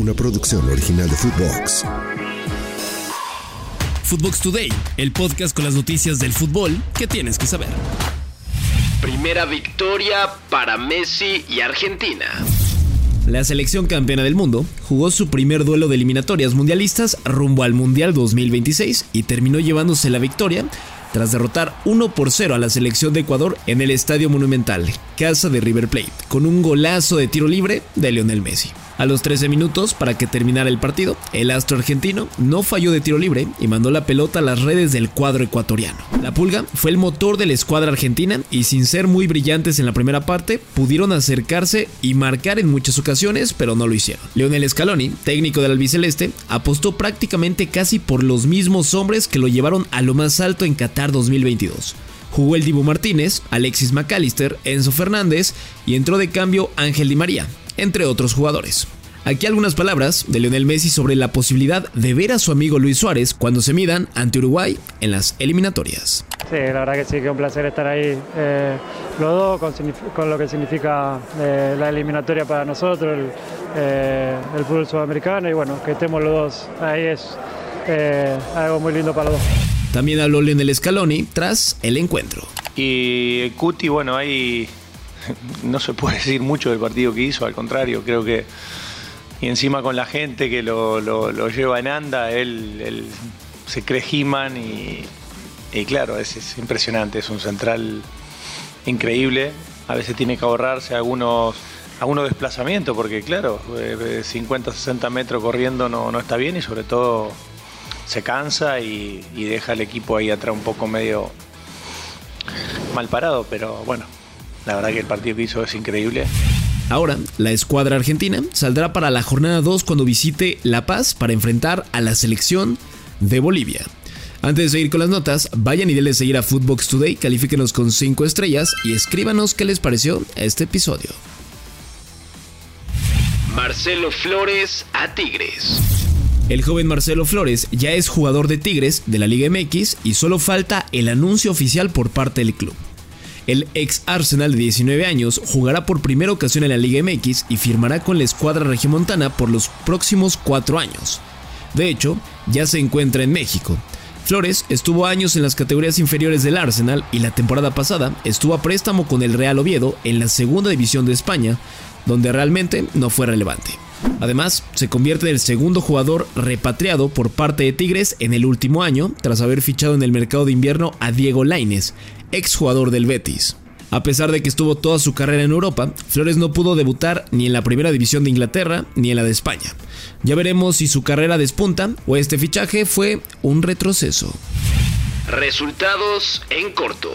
una producción original de Footbox. Footbox Today, el podcast con las noticias del fútbol que tienes que saber. Primera victoria para Messi y Argentina. La selección campeona del mundo jugó su primer duelo de eliminatorias mundialistas rumbo al Mundial 2026 y terminó llevándose la victoria tras derrotar 1 por 0 a la selección de Ecuador en el Estadio Monumental, casa de River Plate, con un golazo de tiro libre de Lionel Messi. A los 13 minutos para que terminara el partido, el astro argentino no falló de tiro libre y mandó la pelota a las redes del cuadro ecuatoriano. La pulga fue el motor de la escuadra argentina y sin ser muy brillantes en la primera parte, pudieron acercarse y marcar en muchas ocasiones, pero no lo hicieron. Leonel Scaloni, técnico del albiceleste, apostó prácticamente casi por los mismos hombres que lo llevaron a lo más alto en Qatar 2022 jugó el Dibu Martínez, Alexis McAllister, Enzo Fernández y entró de cambio Ángel Di María, entre otros jugadores. Aquí algunas palabras de Lionel Messi sobre la posibilidad de ver a su amigo Luis Suárez cuando se midan ante Uruguay en las eliminatorias. Sí, la verdad que sí, que es un placer estar ahí eh, los dos con, lo que significa eh, la eliminatoria para nosotros, el, eh, el, fútbol sudamericano y bueno, que estemos los dos ahí es algo muy lindo para los dos. También habló Lionel Scaloni tras el encuentro. Y Cuti, bueno, ahí no se puede decir mucho del partido que hizo, al contrario, creo que y encima con la gente que lo, lleva en anda, él, se cree He-Man y, claro, es, impresionante, es un central increíble. A veces tiene que ahorrarse algunos, algunos desplazamientos porque claro, 50, 60 metros corriendo no, no está bien y sobre todo se cansa y, y deja al equipo ahí atrás un poco medio mal parado, pero bueno, la verdad que el partido que hizo es increíble. Ahora, la escuadra argentina saldrá para la jornada 2 cuando visite La Paz para enfrentar a la selección de Bolivia. Antes de seguir con las notas, vayan y denle seguir a Footbox Today, califíquenos con 5 estrellas y escríbanos qué les pareció este episodio. Marcelo Flores a Tigres. El joven Marcelo Flores ya es jugador de Tigres de la Liga MX y solo falta el anuncio oficial por parte del club. El ex Arsenal de 19 años jugará por primera ocasión en la Liga MX y firmará con la escuadra regiomontana por los próximos cuatro años. De hecho, ya se encuentra en México. Flores estuvo años en las categorías inferiores del Arsenal y la temporada pasada estuvo a préstamo con el Real Oviedo en la segunda división de España, donde realmente no fue relevante. Además, se convierte en el segundo jugador repatriado por parte de Tigres en el último año, tras haber fichado en el mercado de invierno a Diego Laines, exjugador del Betis. A pesar de que estuvo toda su carrera en Europa, Flores no pudo debutar ni en la primera división de Inglaterra ni en la de España. Ya veremos si su carrera despunta o este fichaje fue un retroceso. Resultados en corto.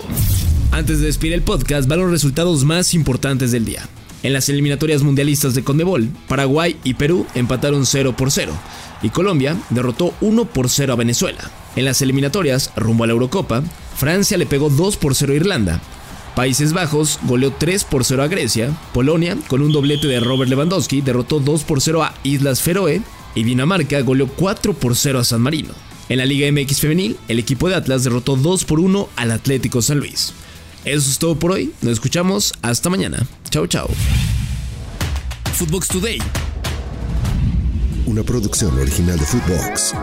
Antes de despedir el podcast, van los resultados más importantes del día. En las eliminatorias mundialistas de Conmebol, Paraguay y Perú empataron 0 por 0 y Colombia derrotó 1 por 0 a Venezuela. En las eliminatorias rumbo a la Eurocopa, Francia le pegó 2 por 0 a Irlanda. Países Bajos goleó 3 por 0 a Grecia. Polonia, con un doblete de Robert Lewandowski, derrotó 2 por 0 a Islas Feroe. Y Dinamarca goleó 4 por 0 a San Marino. En la Liga MX Femenil, el equipo de Atlas derrotó 2 por 1 al Atlético San Luis. Eso es todo por hoy. Nos escuchamos hasta mañana. Chao, chao. Footbox Today. Una producción original de Footbox.